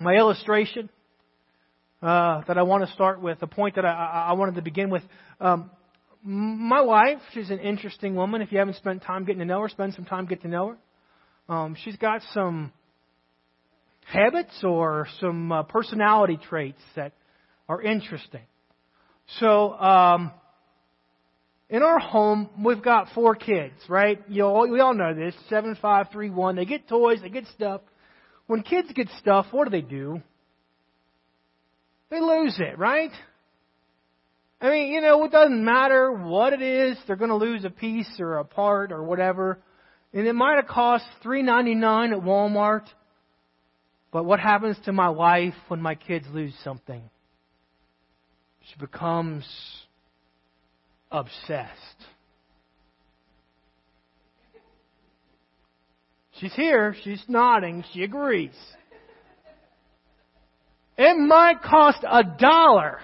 My illustration uh, that I want to start with, the point that I, I wanted to begin with. Um, my wife, she's an interesting woman. If you haven't spent time getting to know her, spend some time getting to know her. Um, she's got some habits or some uh, personality traits that are interesting. So, um, in our home, we've got four kids, right? You all, we all know this. Seven, five, three, one. They get toys, they get stuff. When kids get stuff, what do they do? They lose it, right? I mean, you know, it doesn't matter what it is. They're going to lose a piece or a part or whatever. And it might have cost three ninety nine at Walmart. But what happens to my wife when my kids lose something? She becomes obsessed. She's here. She's nodding. She agrees. It might cost a dollar,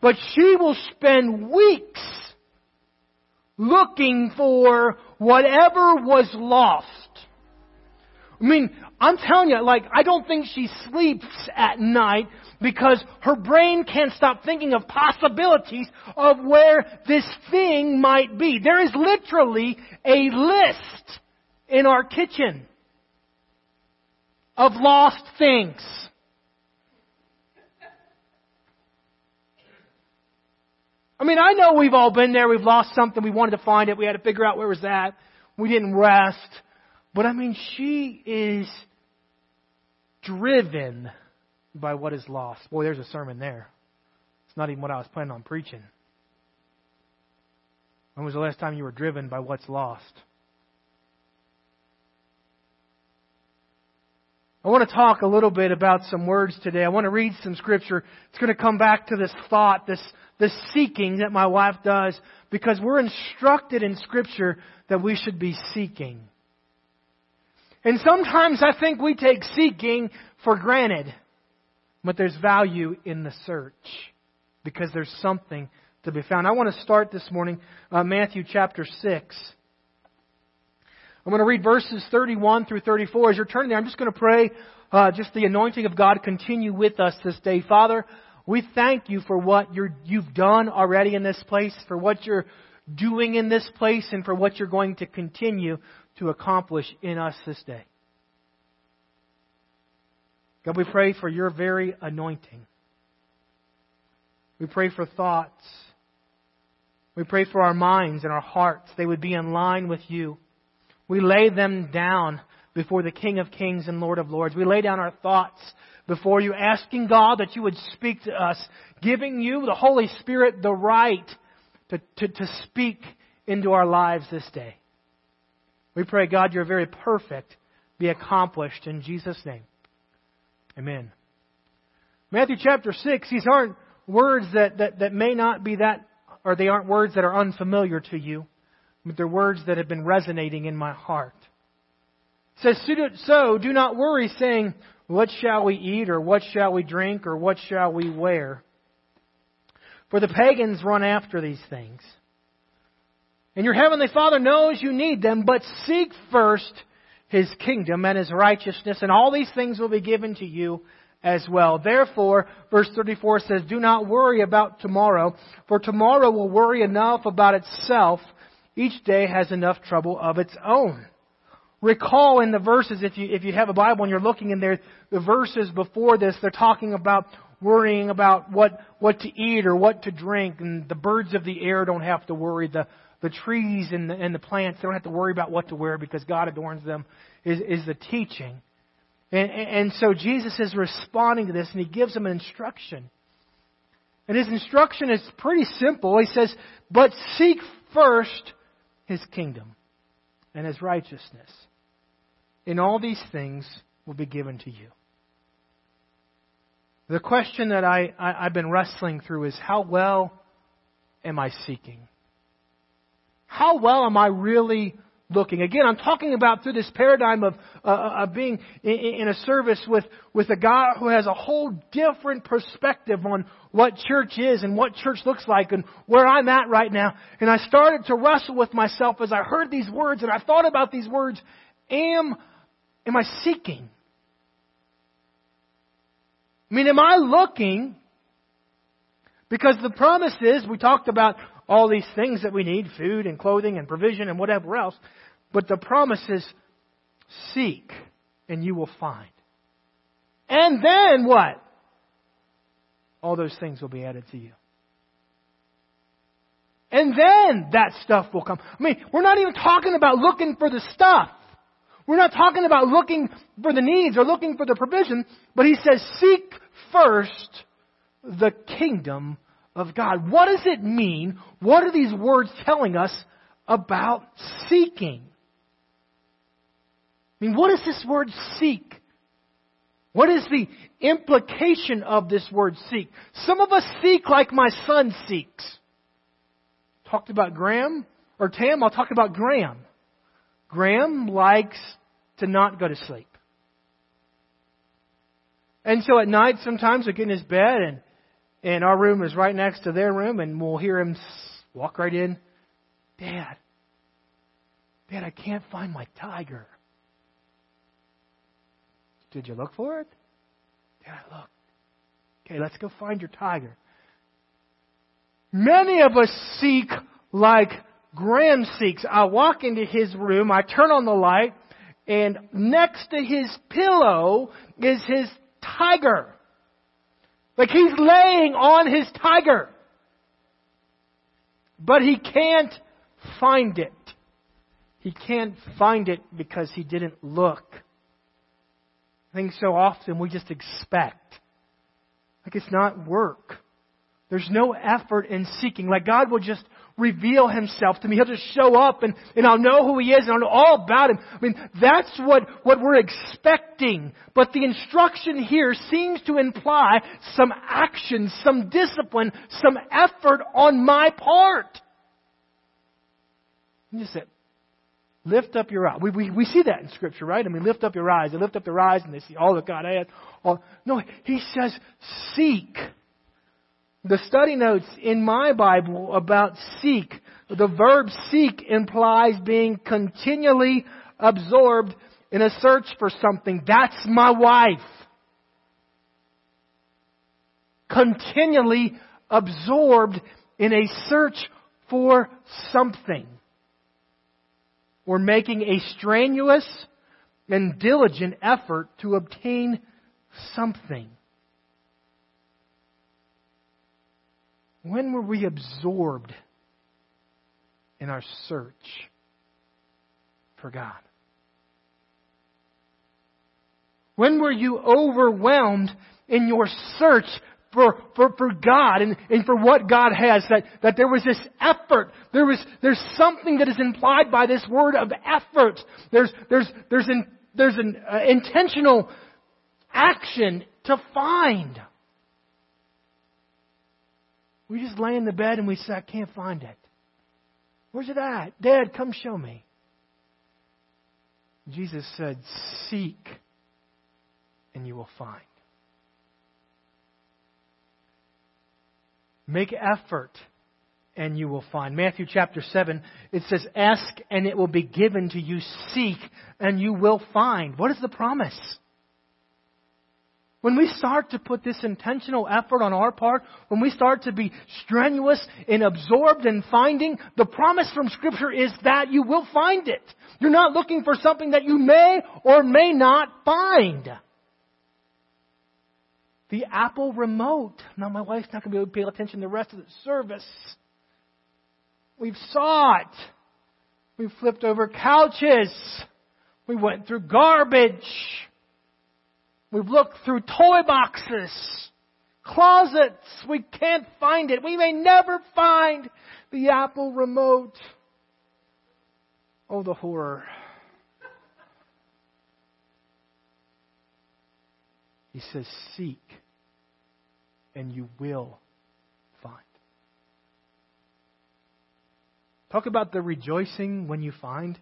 but she will spend weeks looking for whatever was lost. I mean, I'm telling you, like, I don't think she sleeps at night because her brain can't stop thinking of possibilities of where this thing might be. There is literally a list in our kitchen of lost things. I mean, I know we've all been there. We've lost something. We wanted to find it. We had to figure out where was at. We didn't rest. But I mean, she is driven by what is lost. Boy, there's a sermon there. It's not even what I was planning on preaching. When was the last time you were driven by what's lost? I want to talk a little bit about some words today. I want to read some scripture. It's going to come back to this thought, this, this seeking that my wife does, because we're instructed in scripture that we should be seeking. And sometimes I think we take seeking for granted. But there's value in the search because there's something to be found. I want to start this morning, uh, Matthew chapter 6. I'm going to read verses 31 through 34. As you're turning there, I'm just going to pray uh, just the anointing of God continue with us this day. Father, we thank you for what you have done already in this place, for what you're doing in this place, and for what you're going to continue to accomplish in us this day. God, we pray for your very anointing. We pray for thoughts. We pray for our minds and our hearts. They would be in line with you. We lay them down before the King of Kings and Lord of Lords. We lay down our thoughts before you, asking God that you would speak to us, giving you, the Holy Spirit, the right to, to, to speak into our lives this day. We pray, God, your very perfect be accomplished in Jesus' name. Amen. Matthew chapter 6, these aren't words that, that, that may not be that, or they aren't words that are unfamiliar to you, but they're words that have been resonating in my heart. It says, So do not worry, saying, What shall we eat, or what shall we drink, or what shall we wear? For the pagans run after these things. And your heavenly Father knows you need them, but seek first his kingdom and his righteousness, and all these things will be given to you as well. Therefore, verse 34 says, Do not worry about tomorrow, for tomorrow will worry enough about itself. Each day has enough trouble of its own. Recall in the verses, if you, if you have a Bible and you're looking in there, the verses before this, they're talking about worrying about what, what to eat or what to drink, and the birds of the air don't have to worry. The, the trees and the, and the plants, they don't have to worry about what to wear because God adorns them, is, is the teaching. And, and so Jesus is responding to this and he gives them an instruction. And his instruction is pretty simple. He says, But seek first his kingdom and his righteousness. And all these things will be given to you. The question that I, I, have been wrestling through is how well am I seeking? How well am I really looking? Again, I'm talking about through this paradigm of, uh, uh, of being in, in a service with, with a guy who has a whole different perspective on what church is and what church looks like and where I'm at right now. And I started to wrestle with myself as I heard these words and I thought about these words. Am, am I seeking? I mean, am I looking? Because the promise is, we talked about all these things that we need food and clothing and provision and whatever else. But the promise is, seek and you will find. And then what? All those things will be added to you. And then that stuff will come. I mean, we're not even talking about looking for the stuff. We're not talking about looking for the needs or looking for the provision, but he says, seek first the kingdom of God. What does it mean? What are these words telling us about seeking? I mean, what does this word seek? What is the implication of this word seek? Some of us seek like my son seeks. Talked about Graham or Tam, I'll talk about Graham. Graham likes to not go to sleep. And so at night, sometimes he'll get in his bed, and, and our room is right next to their room, and we'll hear him walk right in. Dad, Dad, I can't find my tiger. Did you look for it? Dad, I looked. Okay, let's go find your tiger. Many of us seek like Graham seeks. I walk into his room, I turn on the light, and next to his pillow is his tiger. Like he's laying on his tiger. But he can't find it. He can't find it because he didn't look. I think so often we just expect. Like it's not work. There's no effort in seeking. Like God will just reveal himself to me. He'll just show up and, and I'll know who he is and I'll know all about him. I mean, that's what, what we're expecting. But the instruction here seems to imply some action, some discipline, some effort on my part. You just say, lift up your eyes. We, we, we see that in Scripture, right? I mean, lift up your eyes. They lift up their eyes and they see all that God has. All, no, he says, seek the study notes in my Bible about seek, the verb seek implies being continually absorbed in a search for something. That's my wife. Continually absorbed in a search for something. Or making a strenuous and diligent effort to obtain something. When were we absorbed in our search for God? When were you overwhelmed in your search for, for, for God and, and for what God has? That, that there was this effort. There was, there's something that is implied by this word of effort. There's, there's, there's an, there's an uh, intentional action to find. We just lay in the bed and we say, I can't find it. Where's it at? Dad, come show me. Jesus said, Seek and you will find. Make effort and you will find. Matthew chapter 7, it says, Ask and it will be given to you. Seek and you will find. What is the promise? When we start to put this intentional effort on our part, when we start to be strenuous and absorbed in finding, the promise from Scripture is that you will find it. You're not looking for something that you may or may not find. The Apple remote. Now my wife's not going to be able to pay attention to the rest of the service. We've sought. We've flipped over couches. We went through garbage. We've looked through toy boxes, closets. We can't find it. We may never find the Apple remote. Oh, the horror. He says, Seek, and you will find. Talk about the rejoicing when you find.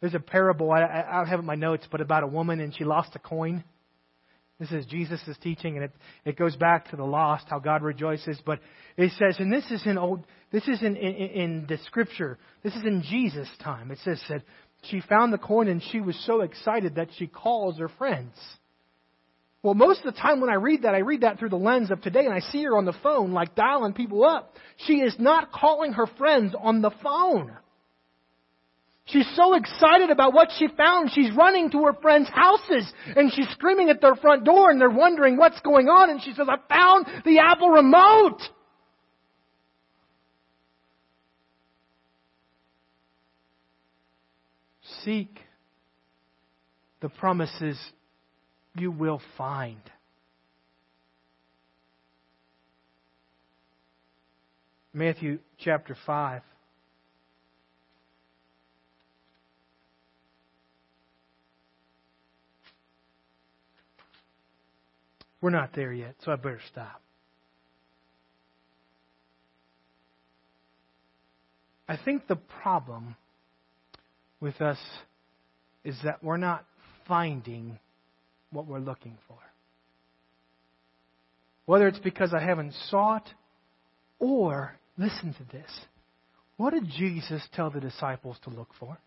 There's a parable, I, I don't have it in my notes, but about a woman and she lost a coin. This is Jesus' teaching, and it, it goes back to the lost, how God rejoices. But it says, and this is in old, this is in, in, in the scripture. This is in Jesus' time. It says that she found the coin and she was so excited that she calls her friends. Well, most of the time when I read that, I read that through the lens of today, and I see her on the phone, like dialing people up. She is not calling her friends on the phone. She's so excited about what she found, she's running to her friends' houses and she's screaming at their front door and they're wondering what's going on and she says, I found the Apple remote! Seek the promises you will find. Matthew chapter 5. We're not there yet, so I better stop. I think the problem with us is that we're not finding what we're looking for. Whether it's because I haven't sought or, listen to this, what did Jesus tell the disciples to look for?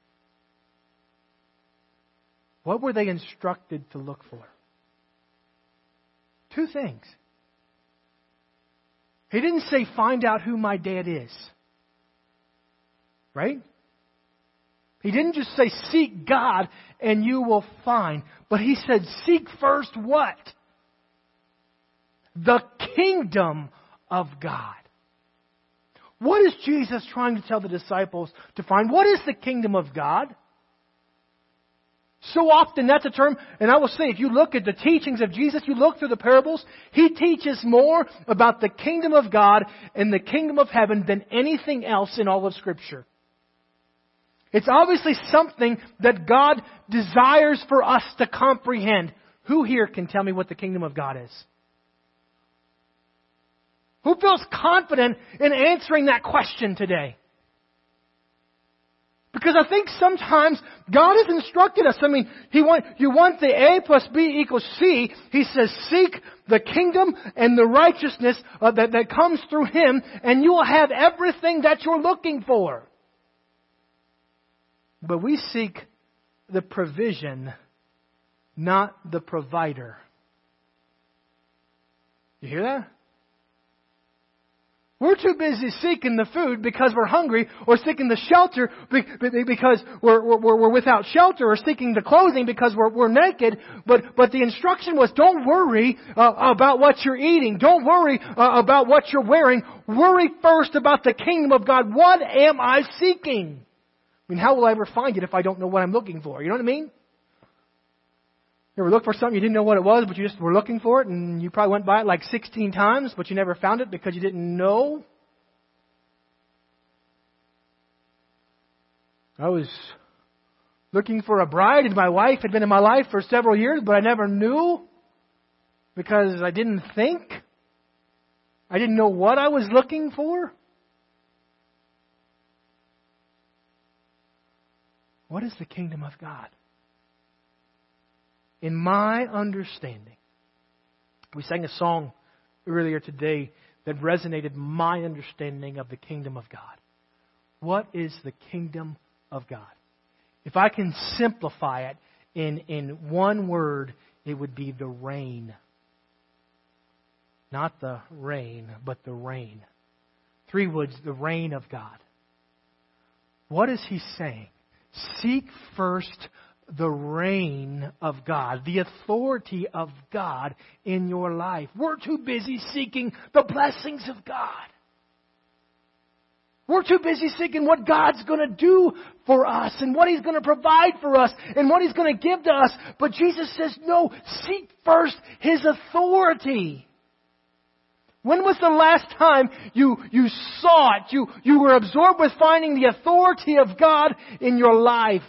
What were they instructed to look for? Two things. He didn't say, find out who my dad is. Right? He didn't just say, seek God and you will find. But he said, seek first what? The kingdom of God. What is Jesus trying to tell the disciples to find? What is the kingdom of God? So often that's a term, and I will say, if you look at the teachings of Jesus, you look through the parables, He teaches more about the kingdom of God and the kingdom of heaven than anything else in all of Scripture. It's obviously something that God desires for us to comprehend. Who here can tell me what the kingdom of God is? Who feels confident in answering that question today? Because I think sometimes God has instructed us. I mean, He want, you want the A plus B equals C. He says, seek the kingdom and the righteousness uh, that, that comes through Him, and you will have everything that you're looking for. But we seek the provision, not the provider. You hear that? We're too busy seeking the food because we're hungry, or seeking the shelter because we're, we're, we're without shelter, or seeking the clothing because we're, we're naked. But, but the instruction was don't worry uh, about what you're eating. Don't worry uh, about what you're wearing. Worry first about the kingdom of God. What am I seeking? I mean, how will I ever find it if I don't know what I'm looking for? You know what I mean? You ever look for something you didn't know what it was, but you just were looking for it, and you probably went by it like 16 times, but you never found it because you didn't know? I was looking for a bride, and my wife had been in my life for several years, but I never knew because I didn't think. I didn't know what I was looking for. What is the kingdom of God? In my understanding. We sang a song earlier today that resonated my understanding of the kingdom of God. What is the kingdom of God? If I can simplify it in, in one word, it would be the reign. Not the rain, but the reign. Three words, the reign of God. What is he saying? Seek first the reign of God, the authority of God in your life. We're too busy seeking the blessings of God. We're too busy seeking what God's going to do for us and what He's going to provide for us and what He's going to give to us. But Jesus says, no, seek first His authority. When was the last time you, you saw it? You, you were absorbed with finding the authority of God in your life.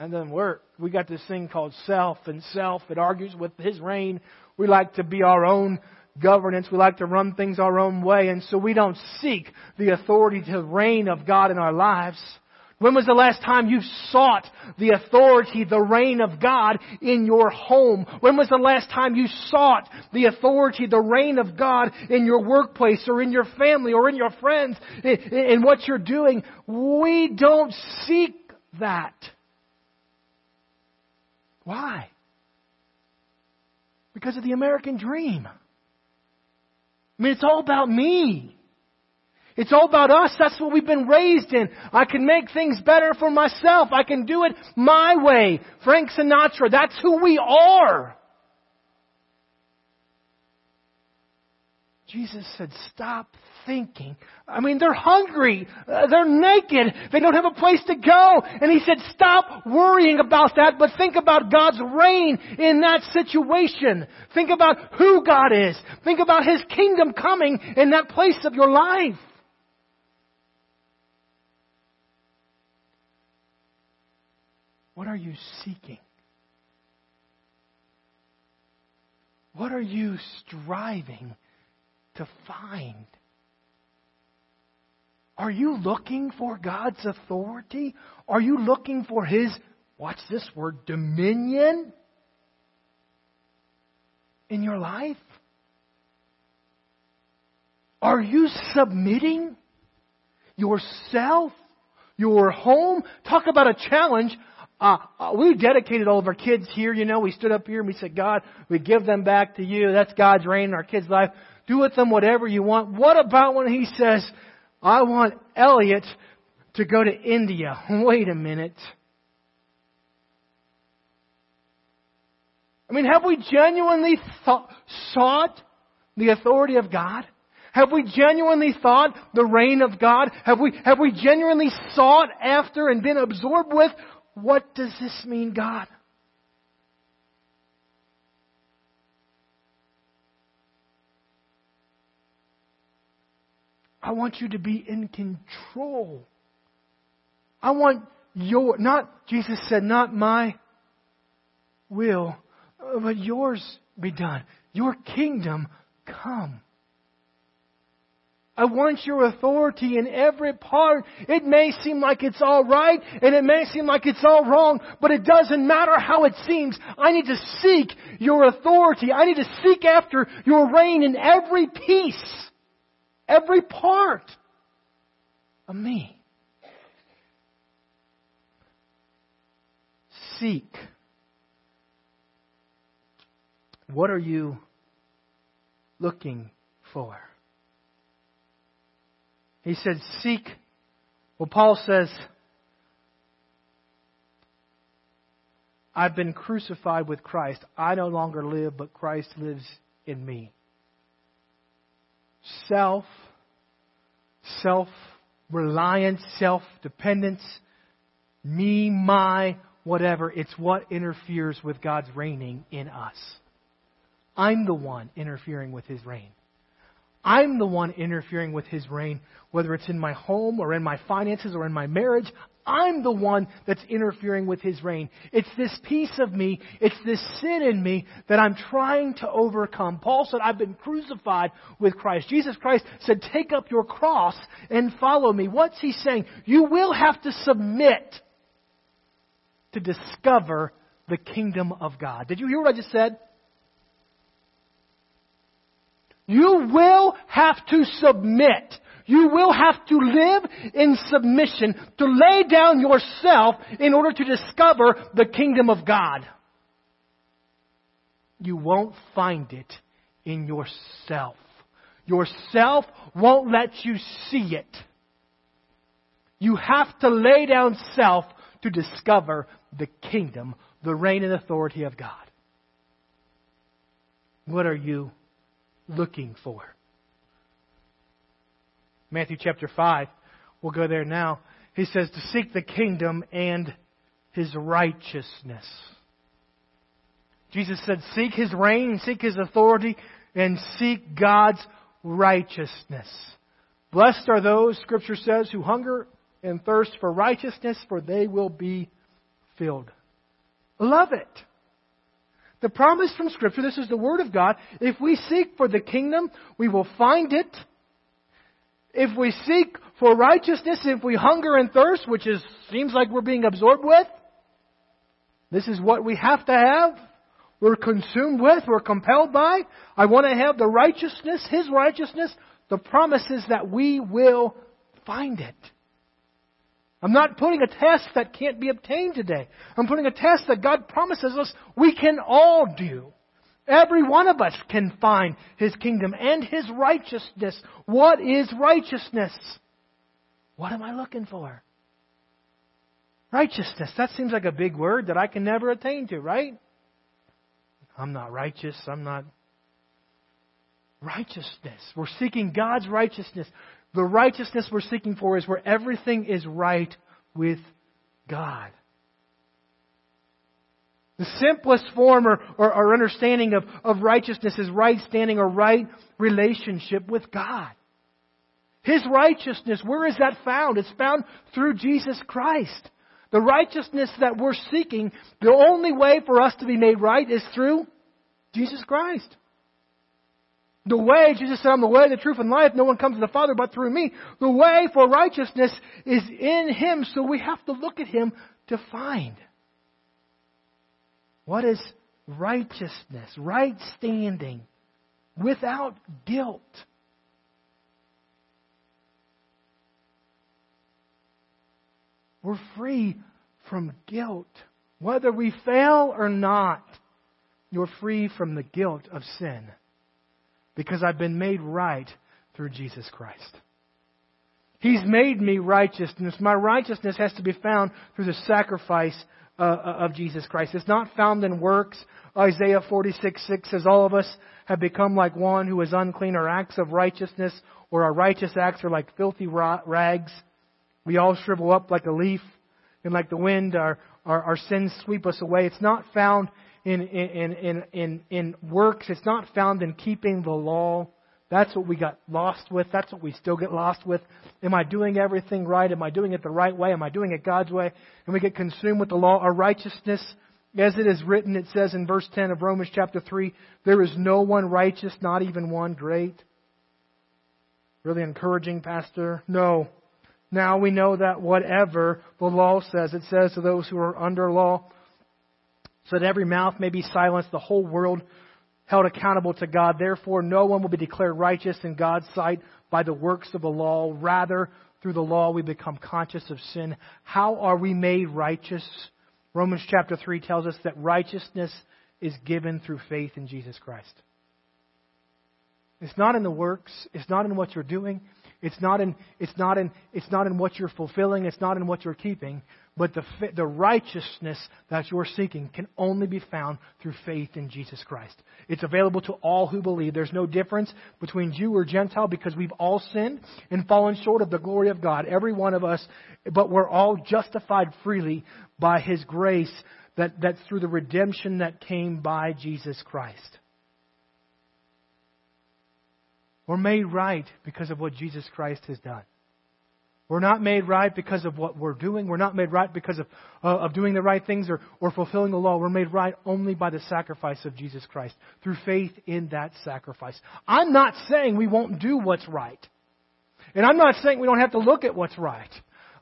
And then we're, we got this thing called self, and self, it argues with his reign. We like to be our own governance. We like to run things our own way, and so we don't seek the authority to reign of God in our lives. When was the last time you sought the authority, the reign of God in your home? When was the last time you sought the authority, the reign of God in your workplace or in your family or in your friends, in, in what you're doing? We don't seek that. Why? Because of the American dream. I mean, it's all about me. It's all about us. That's what we've been raised in. I can make things better for myself. I can do it my way. Frank Sinatra, that's who we are. Jesus said, stop thinking. I mean, they're hungry. Uh, they're naked. They don't have a place to go. And he said, stop worrying about that, but think about God's reign in that situation. Think about who God is. Think about His kingdom coming in that place of your life. What are you seeking? What are you striving to find? Are you looking for God's authority? Are you looking for His, watch this word, dominion in your life? Are you submitting yourself, your home? Talk about a challenge. Uh, uh, we dedicated all of our kids here, you know. We stood up here and we said, God, we give them back to you. That's God's reign in our kids' life. Do with them whatever you want. What about when he says, I want Elliot to go to India? Wait a minute. I mean, have we genuinely thought, sought the authority of God? Have we genuinely thought the reign of God? Have we, have we genuinely sought after and been absorbed with what does this mean, God? I want you to be in control. I want your, not, Jesus said, not my will, but yours be done. Your kingdom come. I want your authority in every part. It may seem like it's all right and it may seem like it's all wrong, but it doesn't matter how it seems. I need to seek your authority. I need to seek after your reign in every piece. Every part of me. Seek. What are you looking for? He said, Seek. Well, Paul says, I've been crucified with Christ. I no longer live, but Christ lives in me self, self reliance, self dependence, me, my, whatever. It's what interferes with God's reigning in us. I'm the one interfering with His reign. I'm the one interfering with His reign, whether it's in my home or in my finances or in my marriage. I'm the one that's interfering with his reign. It's this piece of me, it's this sin in me that I'm trying to overcome. Paul said, I've been crucified with Christ. Jesus Christ said, take up your cross and follow me. What's he saying? You will have to submit to discover the kingdom of God. Did you hear what I just said? You will have to submit you will have to live in submission, to lay down yourself in order to discover the kingdom of God. You won't find it in yourself. Yourself won't let you see it. You have to lay down self to discover the kingdom, the reign and authority of God. What are you looking for? Matthew chapter 5. We'll go there now. He says to seek the kingdom and his righteousness. Jesus said, seek his reign, seek his authority, and seek God's righteousness. Blessed are those, Scripture says, who hunger and thirst for righteousness, for they will be filled. Love it. The promise from Scripture, this is the Word of God. If we seek for the kingdom, we will find it if we seek for righteousness, if we hunger and thirst, which is, seems like we're being absorbed with, this is what we have to have. We're consumed with, we're compelled by. I want to have the righteousness, His righteousness. The promise is that we will find it. I'm not putting a test that can't be obtained today. I'm putting a test that God promises us we can all do. Every one of us can find His kingdom and His righteousness. What is righteousness? What am I looking for? Righteousness. That seems like a big word that I can never attain to, right? I'm not righteous. I'm not. Righteousness. We're seeking God's righteousness. The righteousness we're seeking for is where everything is right with God. The simplest form or, or, or, understanding of, of righteousness is right standing or right relationship with God. His righteousness, where is that found? It's found through Jesus Christ. The righteousness that we're seeking, the only way for us to be made right is through Jesus Christ. The way, Jesus said, I'm the way, the truth, and life. No one comes to the Father but through me. The way for righteousness is in Him, so we have to look at Him to find. What is righteousness? Right standing without guilt. We're free from guilt. Whether we fail or not, you're free from the guilt of sin because I've been made right through Jesus Christ. He's made me righteousness. My righteousness has to be found through the sacrifice uh, uh of Jesus Christ. It's not found in works. Isaiah 46 6 says, All of us have become like one who is unclean. Our acts of righteousness or our righteous acts are like filthy rags. We all shrivel up like a leaf, and like the wind, our, our, our sins sweep us away. It's not found in, in, in, in, in works. It's not found in keeping the law. That's what we got lost with. That's what we still get lost with. Am I doing everything right? Am I doing it the right way? Am I doing it God's way? And we get consumed with the law. Our righteousness, as it is written, it says in verse 10 of Romans chapter 3, there is no one righteous, not even one great. Really encouraging, Pastor? No. Now we know that whatever the law says, it says to those who are under law, so that every mouth may be silenced, the whole world held accountable to God. Therefore, no one will be declared righteous in God's sight by the works of the law. Rather, through the law, we become conscious of sin. How are we made righteous? Romans chapter 3 tells us that righteousness is given through faith in Jesus Christ. It's not in the works. It's not in what you're doing. It's not in, it's not in, it's not in what you're fulfilling. It's not in what you're keeping. But the, the righteousness that you're seeking can only be found through faith in Jesus Christ. It's available to all who believe. There's no difference between Jew or Gentile because we've all sinned and fallen short of the glory of God. Every one of us. But we're all justified freely by His grace that, that's through the redemption that came by Jesus Christ. We're made right because of what Jesus Christ has done. We're not made right because of what we're doing. We're not made right because of, uh, of doing the right things or, or fulfilling the law. We're made right only by the sacrifice of Jesus Christ, through faith in that sacrifice. I'm not saying we won't do what's right. And I'm not saying we don't have to look at what's right.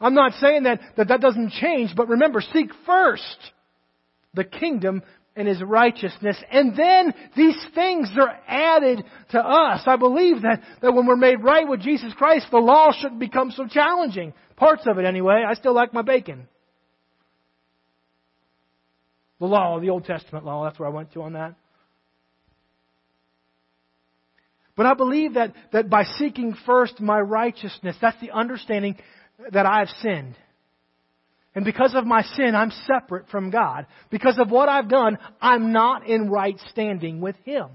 I'm not saying that that, that doesn't change, but remember, seek first the kingdom and his righteousness. And then these things are added to us. I believe that, that when we're made right with Jesus Christ, the law shouldn't become so challenging. Parts of it anyway. I still like my bacon. The law, the Old Testament law, that's where I went to on that. But I believe that, that by seeking first my righteousness, that's the understanding that I've sinned. And because of my sin, I'm separate from God. Because of what I've done, I'm not in right standing with Him.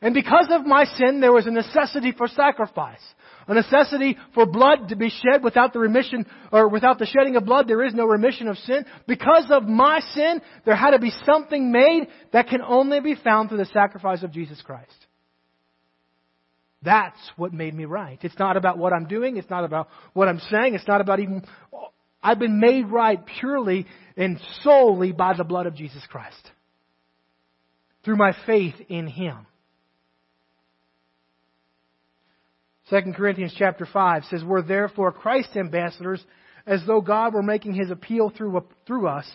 And because of my sin, there was a necessity for sacrifice. A necessity for blood to be shed without the remission, or without the shedding of blood, there is no remission of sin. Because of my sin, there had to be something made that can only be found through the sacrifice of Jesus Christ. That's what made me right. It's not about what I'm doing. It's not about what I'm saying. It's not about even. I've been made right purely and solely by the blood of Jesus Christ. Through my faith in Him. 2 Corinthians chapter 5 says, We're therefore Christ's ambassadors, as though God were making His appeal through, through us.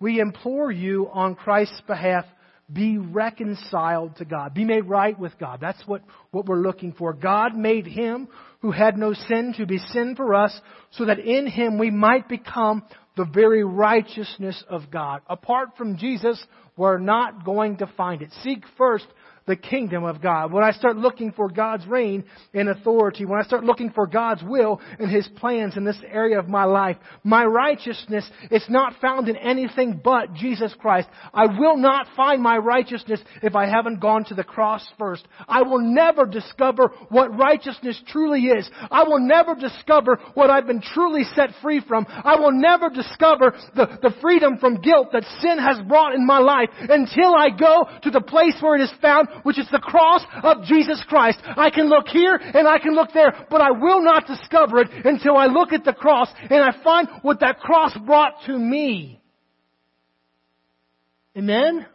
We implore you on Christ's behalf, be reconciled to God, be made right with God. That's what, what we're looking for. God made him who had no sin to be sin for us so that in him we might become the very righteousness of God. Apart from Jesus, we're not going to find it. Seek first the kingdom of God, when I start looking for God's reign and authority, when I start looking for God's will and His plans in this area of my life, my righteousness is not found in anything but Jesus Christ. I will not find my righteousness if I haven't gone to the cross first. I will never discover what righteousness truly is. I will never discover what I've been truly set free from. I will never discover the, the freedom from guilt that sin has brought in my life until I go to the place where it is found which is the cross of Jesus Christ. I can look here and I can look there, but I will not discover it until I look at the cross and I find what that cross brought to me. Amen?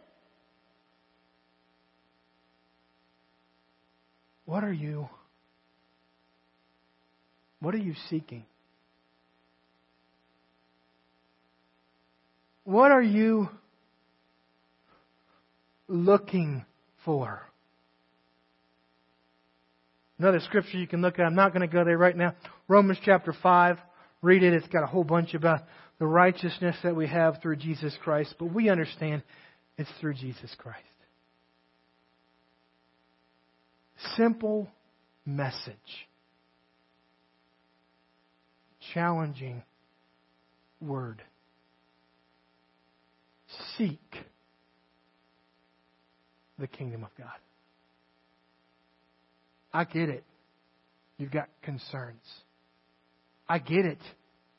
What are you? What are you seeking? What are you looking for. Another scripture you can look at, I'm not going to go there right now. Romans chapter 5. Read it. It's got a whole bunch about the righteousness that we have through Jesus Christ, but we understand it's through Jesus Christ. Simple message. Challenging word. Seek the kingdom of God. I get it. You've got concerns. I get it.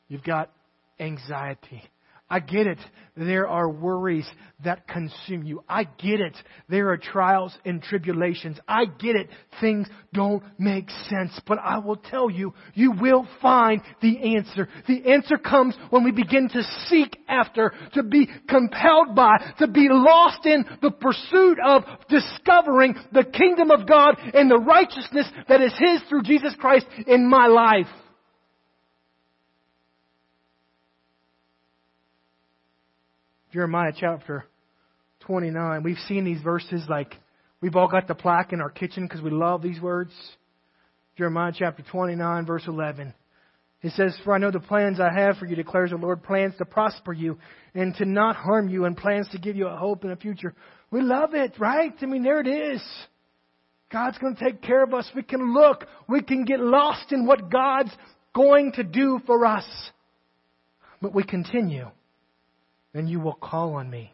You've got anxiety. I get it. There are worries that consume you. I get it. There are trials and tribulations. I get it. Things don't make sense. But I will tell you, you will find the answer. The answer comes when we begin to seek after, to be compelled by, to be lost in the pursuit of discovering the kingdom of God and the righteousness that is His through Jesus Christ in my life. Jeremiah chapter 29. We've seen these verses like we've all got the plaque in our kitchen because we love these words. Jeremiah chapter 29, verse 11. It says, For I know the plans I have for you, declares the Lord, plans to prosper you and to not harm you, and plans to give you a hope and a future. We love it, right? I mean, there it is. God's going to take care of us. We can look. We can get lost in what God's going to do for us. But we continue then you will call on me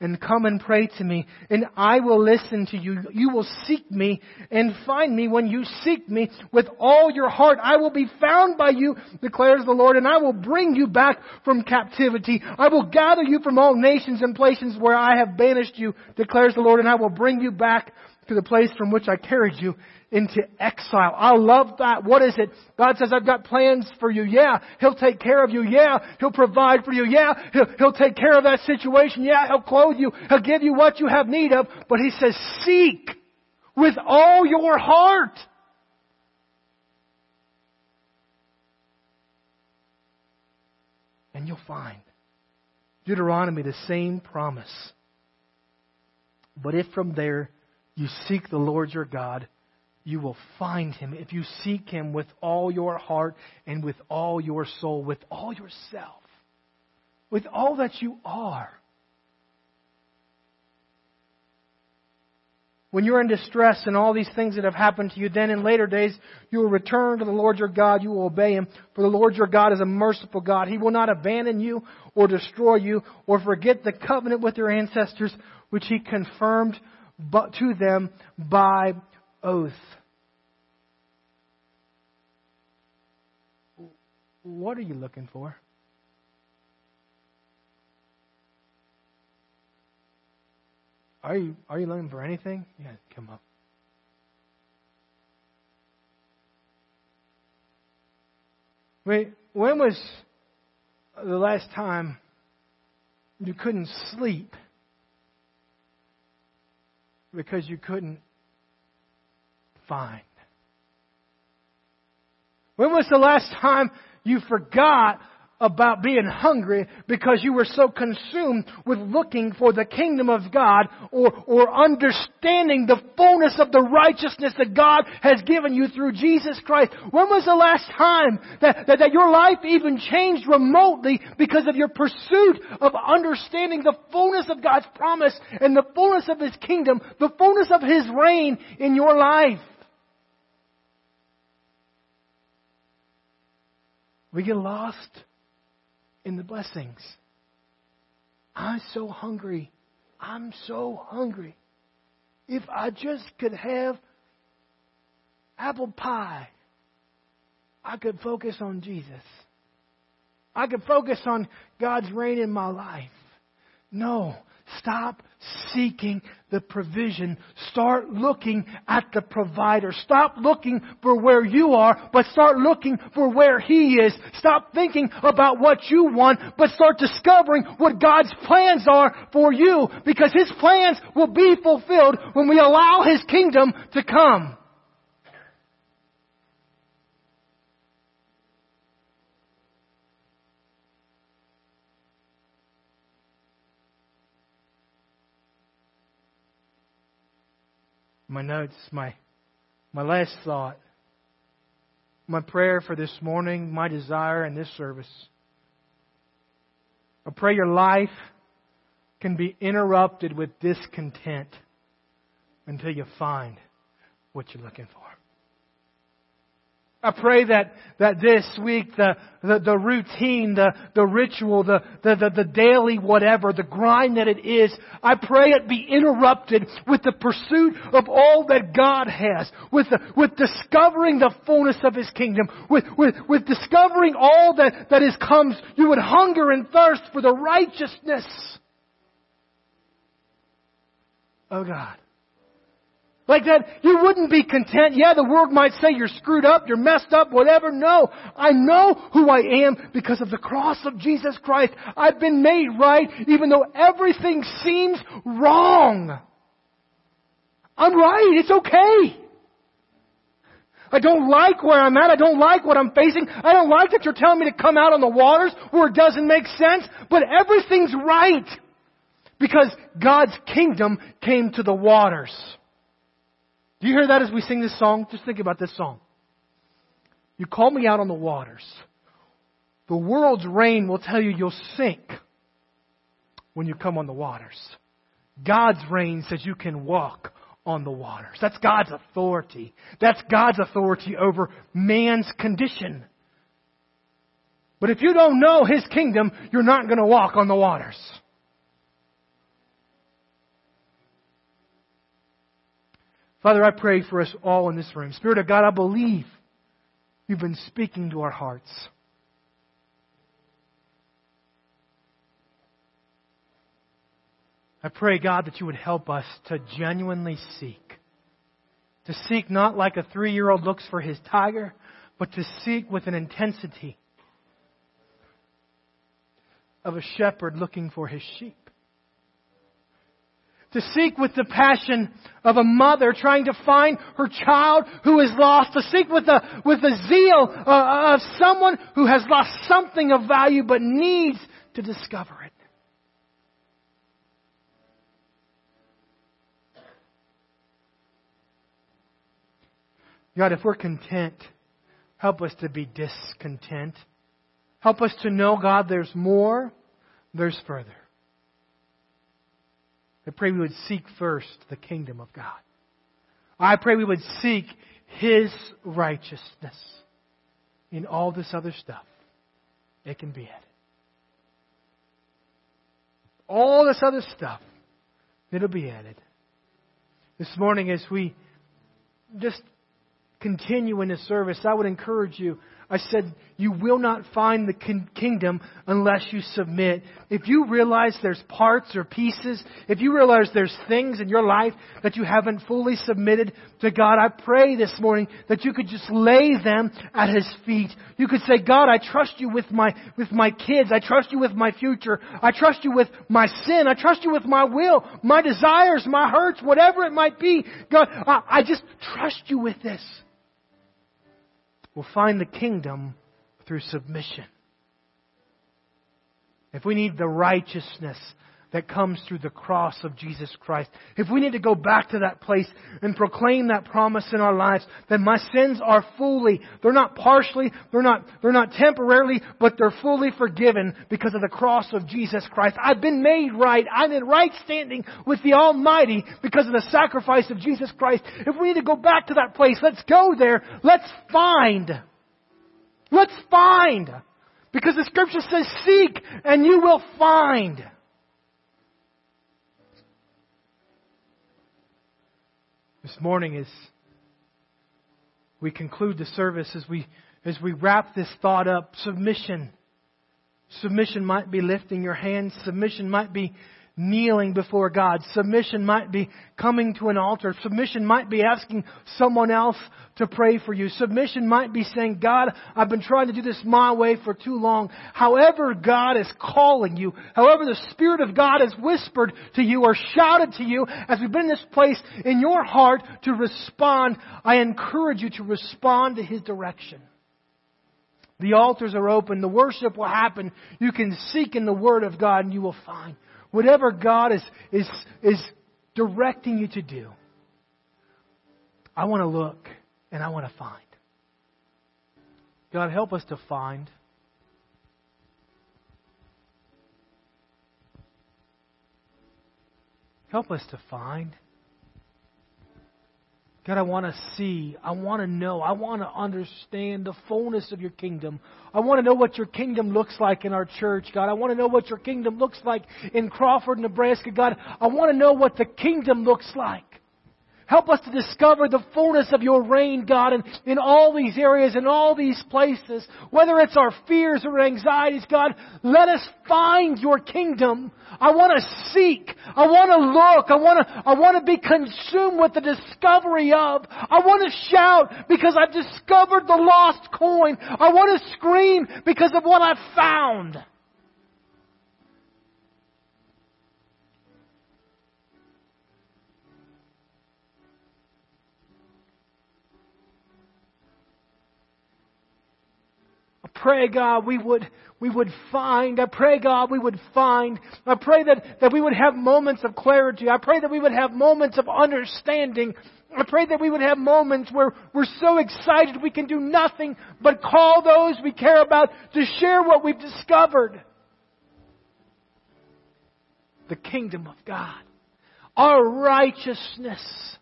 and come and pray to me, and I will listen to you. You will seek me and find me when you seek me with all your heart. I will be found by you, declares the Lord, and I will bring you back from captivity. I will gather you from all nations and places where I have banished you, declares the Lord, and I will bring you back to the place from which I carried you into exile. I love that. What is it? God says, I've got plans for you. Yeah. He'll take care of you. Yeah. He'll provide for you. Yeah. He'll, he'll take care of that situation. Yeah. He'll clothe you. He'll give you what you have need of. But He says, seek with all your heart. And you'll find. Deuteronomy, the same promise. But if from there you seek the Lord your God, you will find him if you seek him with all your heart and with all your soul, with all yourself, with all that you are. When you're in distress and all these things that have happened to you, then in later days you will return to the Lord your God, you will obey him. For the Lord your God is a merciful God. He will not abandon you or destroy you or forget the covenant with your ancestors which he confirmed to them by oath. What are you looking for? Are you are you looking for anything? Yeah, come up. Wait, when was the last time you couldn't sleep because you couldn't find? When was the last time you forgot about being hungry because you were so consumed with looking for the kingdom of God or, or understanding the fullness of the righteousness that God has given you through Jesus Christ. When was the last time that, that, that your life even changed remotely because of your pursuit of understanding the fullness of God's promise and the fullness of His kingdom, the fullness of His reign in your life? We get lost in the blessings. I'm so hungry. I'm so hungry. If I just could have apple pie, I could focus on Jesus. I could focus on God's reign in my life. No, Stop seeking the provision. Start looking at the provider. Stop looking for where you are, but start looking for where He is. Stop thinking about what you want, but start discovering what God's plans are for you, because His plans will be fulfilled when we allow His kingdom to come. My notes, my, my last thought, my prayer for this morning, my desire in this service. I pray your life can be interrupted with discontent until you find what you're looking for. I pray that, that this week, the, the, the routine, the, the ritual, the, the, the, the daily whatever, the grind that it is, I pray it be interrupted with the pursuit of all that God has, with, the, with discovering the fullness of His kingdom, with, with, with discovering all that, that is comes. You would hunger and thirst for the righteousness of God. Like that, you wouldn't be content. Yeah, the world might say you're screwed up, you're messed up, whatever. No, I know who I am because of the cross of Jesus Christ. I've been made right even though everything seems wrong. I'm right. It's okay. I don't like where I'm at. I don't like what I'm facing. I don't like that you're telling me to come out on the waters where it doesn't make sense, but everything's right because God's kingdom came to the waters. Do you hear that as we sing this song? Just think about this song. You call me out on the waters. The world's reign will tell you you'll sink when you come on the waters. God's reign says you can walk on the waters. That's God's authority. That's God's authority over man's condition. But if you don't know His kingdom, you're not going to walk on the waters. Father, I pray for us all in this room. Spirit of God, I believe you've been speaking to our hearts. I pray, God, that you would help us to genuinely seek. To seek not like a three year old looks for his tiger, but to seek with an intensity of a shepherd looking for his sheep to seek with the passion of a mother trying to find her child who is lost, to seek with the, with the zeal uh, of someone who has lost something of value but needs to discover it. God, if we're content, help us to be discontent. Help us to know, God, there's more, there's further. I pray we would seek first the kingdom of God. I pray we would seek His righteousness in all this other stuff. It can be added. All this other stuff, it'll be added. This morning, as we just continue in this service, I would encourage you I said, you will not find the kingdom unless you submit. If you realize there's parts or pieces, if you realize there's things in your life that you haven't fully submitted to God, I pray this morning that you could just lay them at His feet. You could say, God, I trust you with my, with my kids. I trust you with my future. I trust you with my sin. I trust you with my will, my desires, my hurts, whatever it might be. God, I, I just trust you with this will find the kingdom through submission. If we need the righteousness that comes through the cross of Jesus Christ, if we need to go back to that place and proclaim that promise in our lives, that my sins are fully, they're not partially, they're not, they're not temporarily, but they're fully forgiven because of the cross of Jesus Christ. I've been made right. I'm in right standing with the Almighty because of the sacrifice of Jesus Christ. If we need to go back to that place, let's go there. Let's find. Let's find. Because the scripture says, seek and you will find. This morning, as we conclude the service, as we, as we wrap this thought up, submission. Submission might be lifting your hands. Submission might be kneeling before God. Submission might be coming to an altar. Submission might be asking someone else to pray for you. Submission might be saying, God, I've been trying to do this my way for too long. However God is calling you, however the Spirit of God has whispered to you or shouted to you as we've been in this place in your heart to respond, I encourage you to respond to His direction. The altars are open. The worship will happen. You can seek in the Word of God and you will find. Whatever God is, is, is directing you to do, I want to look and I want to find. God, help us to find. Help us to find. God, I want to see. I want to know. I want to understand the fullness of your kingdom. I want to know what your kingdom looks like in our church, God. I want to know what your kingdom looks like in Crawford, Nebraska, God. I want to know what the kingdom looks like. Help us to discover the fullness of your reign, God, in, in all these areas, in all these places. Whether it's our fears or anxieties, God, let us find your kingdom. I want to seek. I want to look. I want to, I want to be consumed with the discovery of. I want to shout because I've discovered the lost coin. I want to scream because of what I've found. Pray, God, we would, we would find. I pray, God, we would find. I pray that, that we would have moments of clarity. I pray that we would have moments of understanding. I pray that we would have moments where we're so excited we can do nothing but call those we care about to share what we've discovered. The kingdom of God. Our righteousness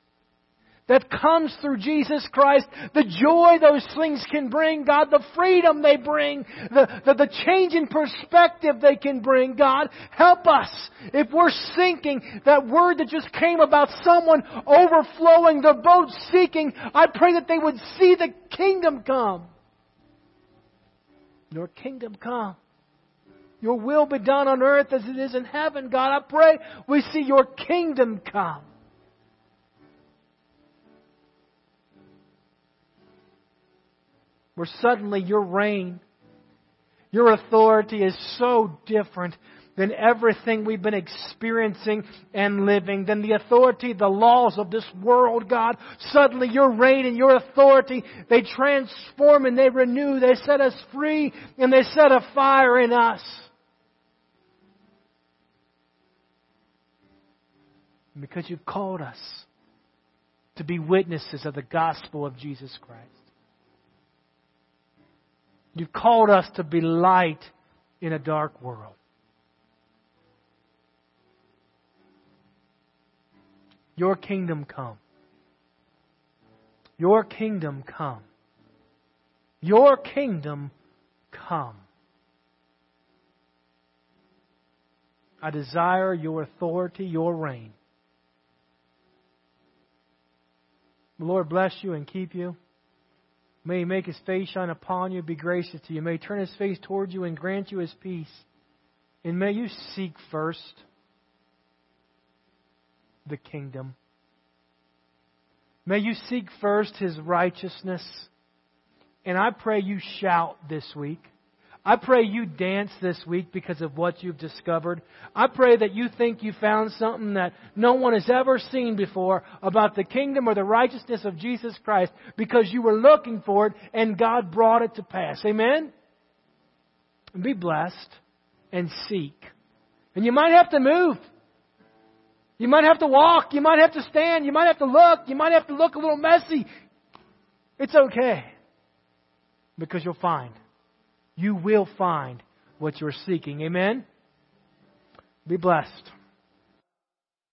that comes through Jesus Christ, the joy those things can bring, God, the freedom they bring, the, the, the, change in perspective they can bring, God, help us. If we're sinking, that word that just came about someone overflowing, the boat seeking, I pray that they would see the kingdom come. Your kingdom come. Your will be done on earth as it is in heaven, God. I pray we see your kingdom come. Where suddenly your reign, your authority is so different than everything we've been experiencing and living, than the authority, the laws of this world, God. Suddenly your reign and your authority, they transform and they renew, they set us free and they set a fire in us. Because you've called us to be witnesses of the gospel of Jesus Christ. You've called us to be light in a dark world. Your kingdom come. Your kingdom come. Your kingdom come. I desire your authority, your reign. The Lord bless you and keep you. May he make his face shine upon you, be gracious to you. May he turn his face toward you and grant you his peace. And may you seek first the kingdom. May you seek first his righteousness. And I pray you shout this week. I pray you dance this week because of what you've discovered. I pray that you think you found something that no one has ever seen before about the kingdom or the righteousness of Jesus Christ because you were looking for it and God brought it to pass. Amen? Be blessed. and seek. And you might have to move. You might have to walk. You might have to stand. You might have to look. You might have to look a little messy. It's okay. Because you'll find. You will find what you're seeking. Amen? Be blessed.